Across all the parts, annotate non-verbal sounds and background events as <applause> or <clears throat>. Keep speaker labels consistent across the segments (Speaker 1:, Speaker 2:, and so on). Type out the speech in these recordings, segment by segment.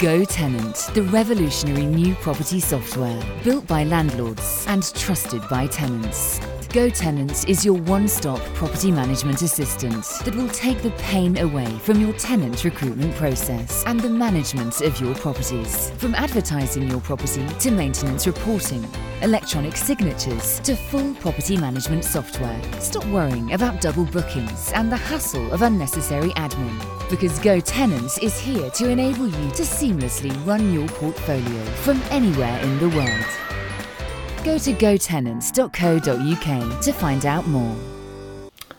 Speaker 1: Go Tenant, the revolutionary new property software built by landlords and trusted by tenants. Go Tenant is your one stop property management assistant that will take the pain away from your tenant recruitment process and the management of your properties. From advertising your property to maintenance reporting, electronic signatures to full property management software. Stop worrying about double bookings and the hassle of unnecessary admin because Go Tenant is here to enable you to seamlessly run your portfolio from anywhere in the world. Go to gotenants.co.uk to find out more.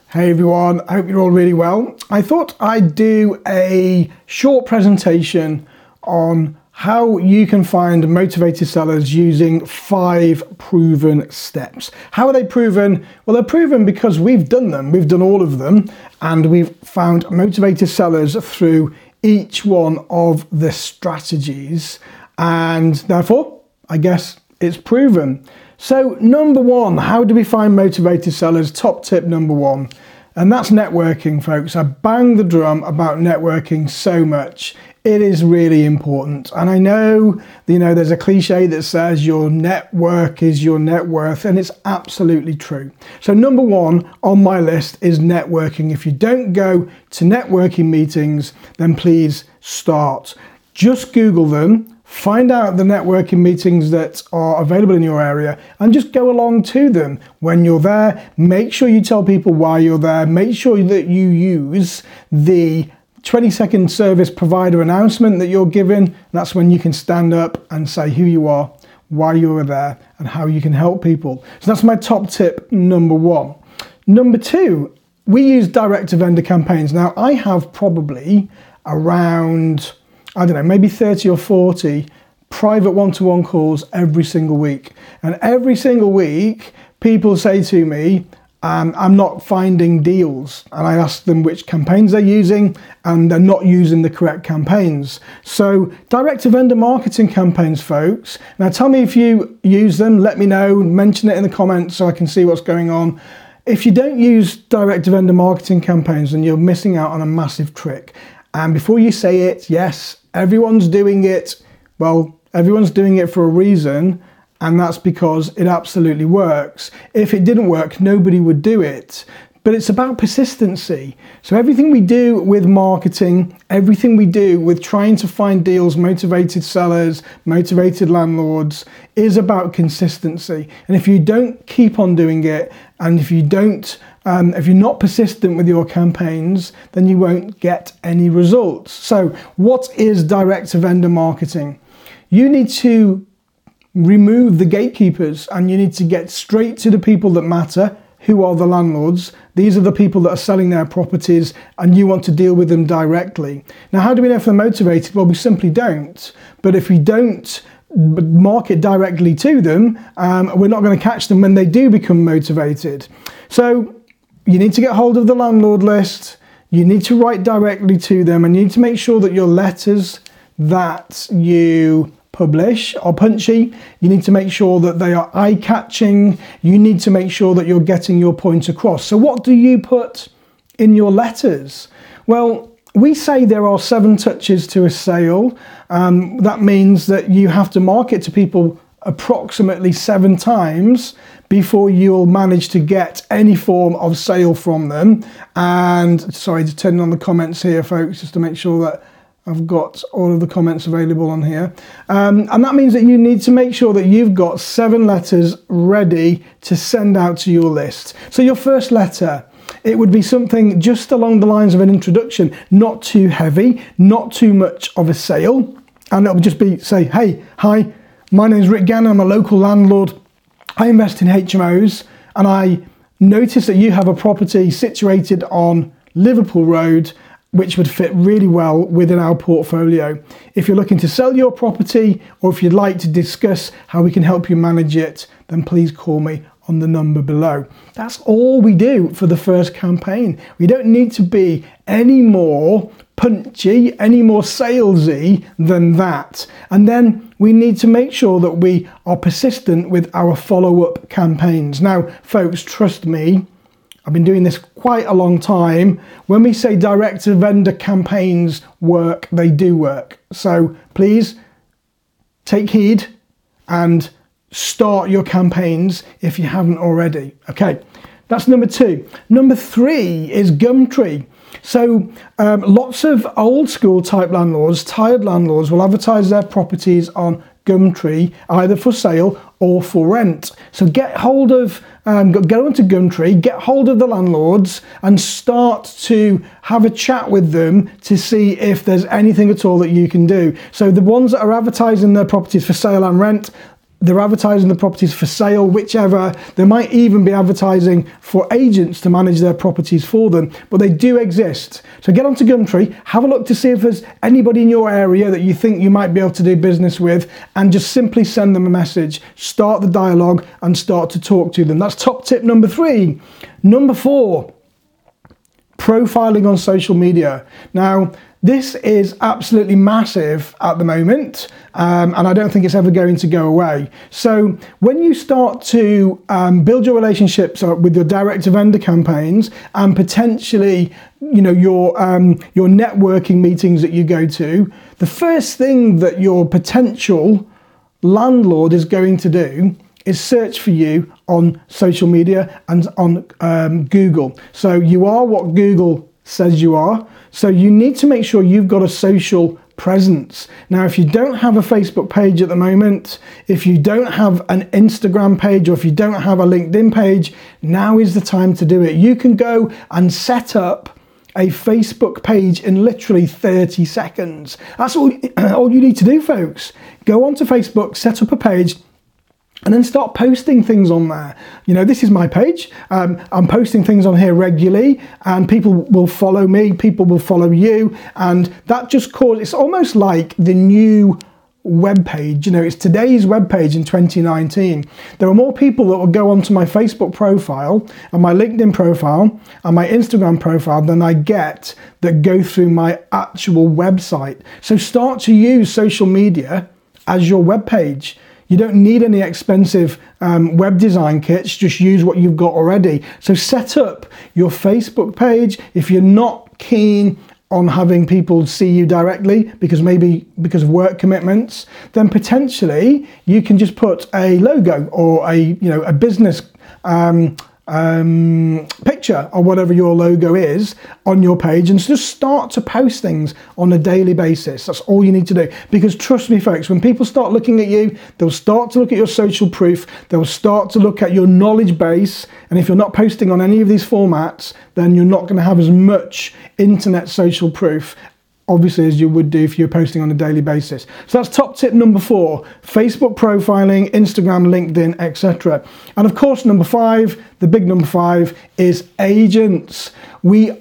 Speaker 2: Hey everyone, I hope you're all really well. I thought I'd do a short presentation on how you can find motivated sellers using five proven steps. How are they proven? Well, they're proven because we've done them, we've done all of them, and we've found motivated sellers through each one of the strategies, and therefore, I guess it's proven. So, number one, how do we find motivated sellers? Top tip number one, and that's networking, folks. I bang the drum about networking so much. It is really important. And I know, you know, there's a cliche that says your network is your net worth, and it's absolutely true. So, number one on my list is networking. If you don't go to networking meetings, then please start. Just Google them Find out the networking meetings that are available in your area and just go along to them. When you're there, make sure you tell people why you're there. Make sure that you use the 20 second service provider announcement that you're given. That's when you can stand up and say who you are, why you're there, and how you can help people. So that's my top tip number one. Number two, we use direct to vendor campaigns. Now, I have probably around I don't know, maybe 30 or 40 private one to one calls every single week. And every single week, people say to me, um, I'm not finding deals. And I ask them which campaigns they're using, and they're not using the correct campaigns. So, direct to vendor marketing campaigns, folks. Now, tell me if you use them, let me know, mention it in the comments so I can see what's going on. If you don't use direct to vendor marketing campaigns, then you're missing out on a massive trick. And before you say it, yes, everyone's doing it. Well, everyone's doing it for a reason, and that's because it absolutely works. If it didn't work, nobody would do it. But it's about persistency. So, everything we do with marketing, everything we do with trying to find deals, motivated sellers, motivated landlords, is about consistency. And if you don't keep on doing it, and if you don't um, if you're not persistent with your campaigns, then you won't get any results. So, what is direct to vendor marketing? You need to remove the gatekeepers and you need to get straight to the people that matter. Who are the landlords? These are the people that are selling their properties and you want to deal with them directly. Now, how do we know if they're motivated? Well, we simply don't. But if we don't market directly to them, um, we're not going to catch them when they do become motivated. So, you need to get hold of the landlord list, you need to write directly to them, and you need to make sure that your letters that you publish are punchy. You need to make sure that they are eye catching. You need to make sure that you're getting your point across. So, what do you put in your letters? Well, we say there are seven touches to a sale. Um, that means that you have to market to people approximately seven times before you'll manage to get any form of sale from them. And sorry, to turn on the comments here, folks, just to make sure that I've got all of the comments available on here. Um, and that means that you need to make sure that you've got seven letters ready to send out to your list. So, your first letter, it would be something just along the lines of an introduction, not too heavy, not too much of a sale. And it would just be say, hey, hi, my name is Rick Gannon, I'm a local landlord. I invest in HMOs and I notice that you have a property situated on Liverpool Road which would fit really well within our portfolio. If you're looking to sell your property or if you'd like to discuss how we can help you manage it, then please call me on the number below. That's all we do for the first campaign. We don't need to be any more punchy, any more salesy than that. And then we need to make sure that we are persistent with our follow up campaigns. Now, folks, trust me, I've been doing this quite a long time. When we say direct to vendor campaigns work, they do work. So please take heed and start your campaigns if you haven't already. Okay, that's number two. Number three is Gumtree. So um, lots of old school type landlords, tired landlords, will advertise their properties on Gumtree either for sale or for rent. So get hold of, um, go onto Gumtree, get hold of the landlords and start to have a chat with them to see if there's anything at all that you can do. So the ones that are advertising their properties for sale and rent, they're advertising the properties for sale, whichever. They might even be advertising for agents to manage their properties for them, but they do exist. So get onto Gumtree, have a look to see if there's anybody in your area that you think you might be able to do business with, and just simply send them a message. Start the dialogue and start to talk to them. That's top tip number three. Number four, profiling on social media. Now, this is absolutely massive at the moment, um, and I don't think it's ever going to go away. So, when you start to um, build your relationships with your direct to vendor campaigns and potentially, you know, your um, your networking meetings that you go to, the first thing that your potential landlord is going to do is search for you on social media and on um, Google. So you are what Google says you are. So you need to make sure you've got a social presence. Now, if you don't have a Facebook page at the moment, if you don't have an Instagram page, or if you don't have a LinkedIn page, now is the time to do it. You can go and set up a Facebook page in literally 30 seconds. That's all, <clears throat> all you need to do, folks. Go onto Facebook, set up a page, and then start posting things on there. You know, this is my page. Um, I'm posting things on here regularly, and people will follow me, people will follow you, and that just causes it's almost like the new web page. You know, it's today's web page in 2019. There are more people that will go onto my Facebook profile and my LinkedIn profile and my Instagram profile than I get that go through my actual website. So start to use social media as your web page. You don't need any expensive um, web design kits, just use what you've got already. So set up your Facebook page. If you're not keen on having people see you directly because maybe because of work commitments, then potentially you can just put a logo or a you know a business um, um, picture or whatever your logo is on your page and just start to post things on a daily basis. That's all you need to do. Because trust me, folks, when people start looking at you, they'll start to look at your social proof, they'll start to look at your knowledge base. And if you're not posting on any of these formats, then you're not going to have as much internet social proof obviously as you would do if you're posting on a daily basis. So that's top tip number four, Facebook profiling, Instagram, LinkedIn, etc. And of course, number five, the big number five is agents. We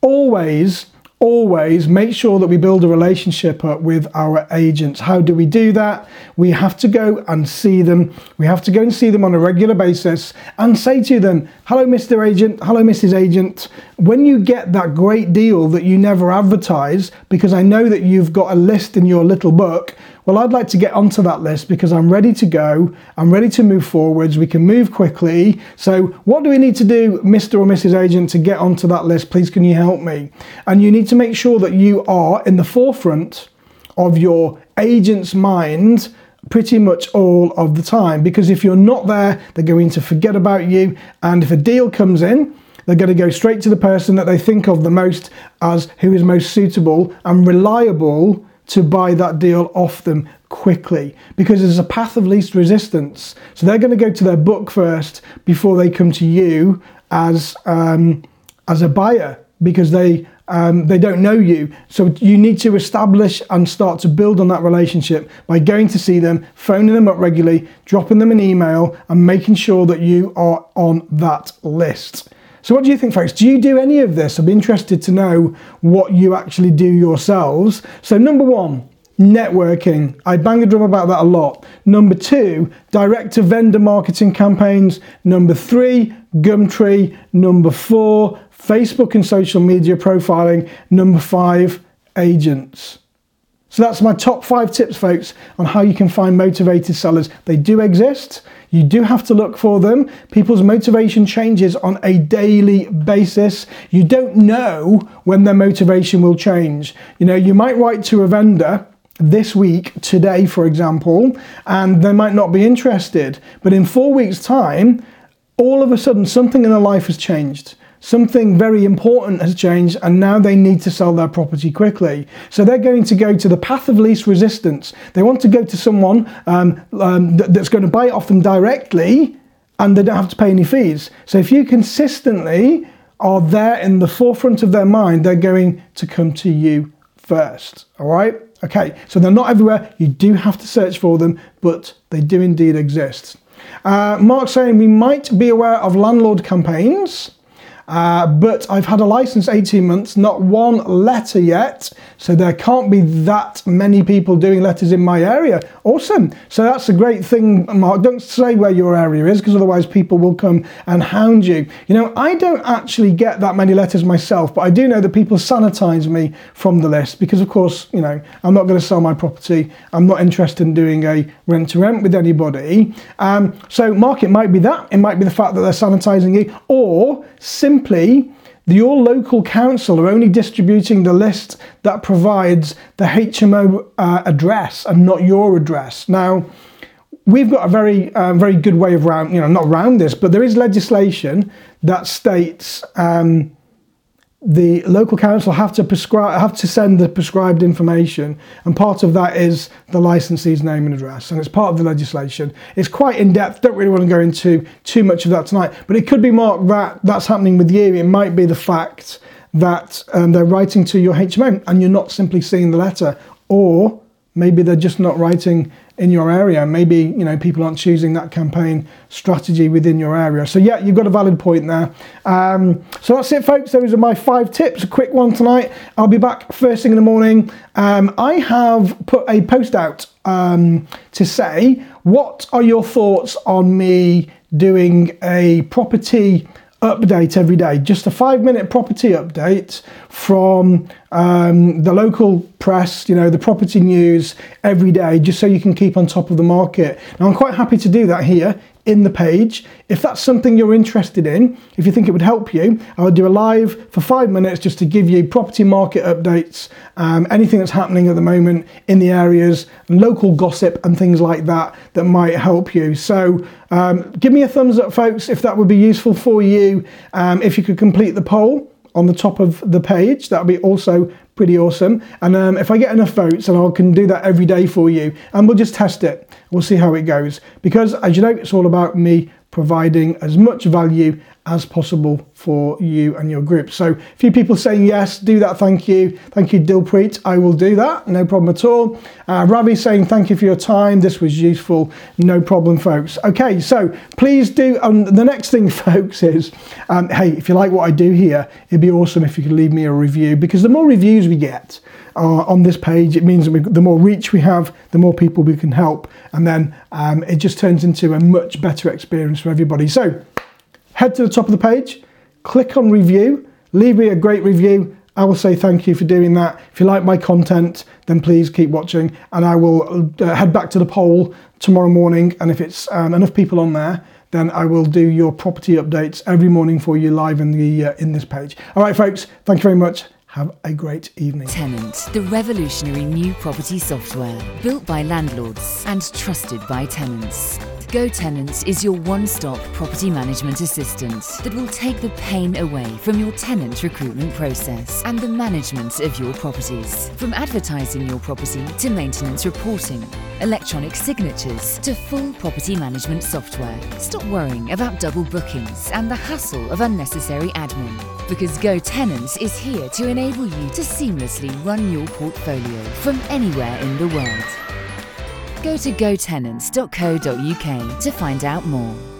Speaker 2: always always make sure that we build a relationship up with our agents. How do we do that? We have to go and see them. We have to go and see them on a regular basis and say to them, Hello, Mr. Agent. Hello, Mrs. Agent. When you get that great deal that you never advertise, because I know that you've got a list in your little book well, I'd like to get onto that list because I'm ready to go. I'm ready to move forwards. We can move quickly. So, what do we need to do, Mr. or Mrs. Agent, to get onto that list? Please, can you help me? And you need to make sure that you are in the forefront of your agent's mind pretty much all of the time because if you're not there, they're going to forget about you. And if a deal comes in, they're going to go straight to the person that they think of the most as who is most suitable and reliable to buy that deal off them quickly because there's a path of least resistance. So they're going to go to their book first before they come to you as um, as a buyer because they um, they don't know you. So you need to establish and start to build on that relationship by going to see them, phoning them up regularly, dropping them an email, and making sure that you are on that list. So, what do you think, folks? Do you do any of this? I'd be interested to know what you actually do yourselves. So, number one, networking. I bang a drum about that a lot. Number two, direct to vendor marketing campaigns. Number three, Gumtree. Number four, Facebook and social media profiling. Number five, agents. So that's my top five tips, folks, on how you can find motivated sellers. They do exist. You do have to look for them. People's motivation changes on a daily basis. You don't know when their motivation will change. You know, you might write to a vendor this week, today, for example, and they might not be interested. But in four weeks' time, all of a sudden, something in their life has changed something very important has changed and now they need to sell their property quickly. So they're going to go to the path of least resistance. They want to go to someone um, um, that's going to buy it off them directly and they don't have to pay any fees. So if you consistently are there in the forefront of their mind, they're going to come to you first. All right? Okay, so they're not everywhere. You do have to search for them, but they do indeed exist. Uh, Mark saying we might be aware of landlord campaigns. Uh, but I've had a license 18 months, not one letter yet. So there can't be that many people doing letters in my area. Awesome. So that's a great thing, Mark. Don't say where your area is because otherwise people will come and hound you. You know, I don't actually get that many letters myself, but I do know that people sanitize me from the list because, of course, you know, I'm not going to sell my property. I'm not interested in doing a rent to rent with anybody. Um, so, Mark, it might be that. It might be the fact that they're sanitizing you or simply simply your local council are only distributing the list that provides the HMO uh, address and not your address. Now, we've got a very, uh, very good way of round, you know, not around this, but there is legislation that states um, the local council have to prescribe have to send the prescribed information and part of that is the licensee's name and address and it's part of the legislation. It's quite in depth don't really want to go into too much of that tonight but it could be marked that that's happening with you. It might be the fact that um, they're writing to your HMO and you're not simply seeing the letter or maybe they're just not writing in your area. Maybe you know people aren't choosing that campaign strategy within your area. So yeah, you've got a valid point there. Um, so that's it, folks. Those are my five tips. A quick one tonight. I'll be back first thing in the morning. Um, I have put a post out um, to say what are your thoughts on me doing a property update every day, just a five minute property update from um, the local press, you know, the property news every day, just so you can keep on top of the market. Now, I'm quite happy to do that here in the page. If that's something you're interested in, if you think it would help you, I would do a live for five minutes just to give you property market updates, um, anything that's happening at the moment in the areas, local gossip and things like that that might help you. So um, give me a thumbs up, folks, if that would be useful for you. Um, if you could complete the poll on the top of the page, that would be also pretty awesome. And um, if I get enough votes, and I can do that every day for you, and we'll just test it. We'll see how it goes. Because as you know, it's all about me providing as much value as possible for you and your group. So a few people saying yes, do that, thank you. Thank you, Dilpreet. I will do that, no problem at all. Uh, Ravi saying thank you for your time. This was useful, no problem, folks. Okay, so please do, um, the next thing, <laughs> folks, is, um, hey, if you like what I do here, it'd be awesome if you could leave me a review because the more reviews we get, uh, on this page, it means that we, the more reach we have, the more people we can help, and then um, it just turns into a much better experience for everybody. So head to the top of the page, click on review, leave me a great review. I will say thank you for doing that. If you like my content, then please keep watching, and I will uh, head back to the poll tomorrow morning. And if it's um, enough people on there, then I will do your property updates every morning for you live in the uh, in this page. All right, folks. Thank you very much. Have a great evening.
Speaker 1: Tenant, the revolutionary new property software built by landlords and trusted by tenants. Go Tenants is your one stop property management assistant that will take the pain away from your tenant recruitment process and the management of your properties. From advertising your property to maintenance reporting, electronic signatures to full property management software. Stop worrying about double bookings and the hassle of unnecessary admin because Go Tenants is here to enable you to seamlessly run your portfolio from anywhere in the world. Go to gotenants.co.uk to find out more.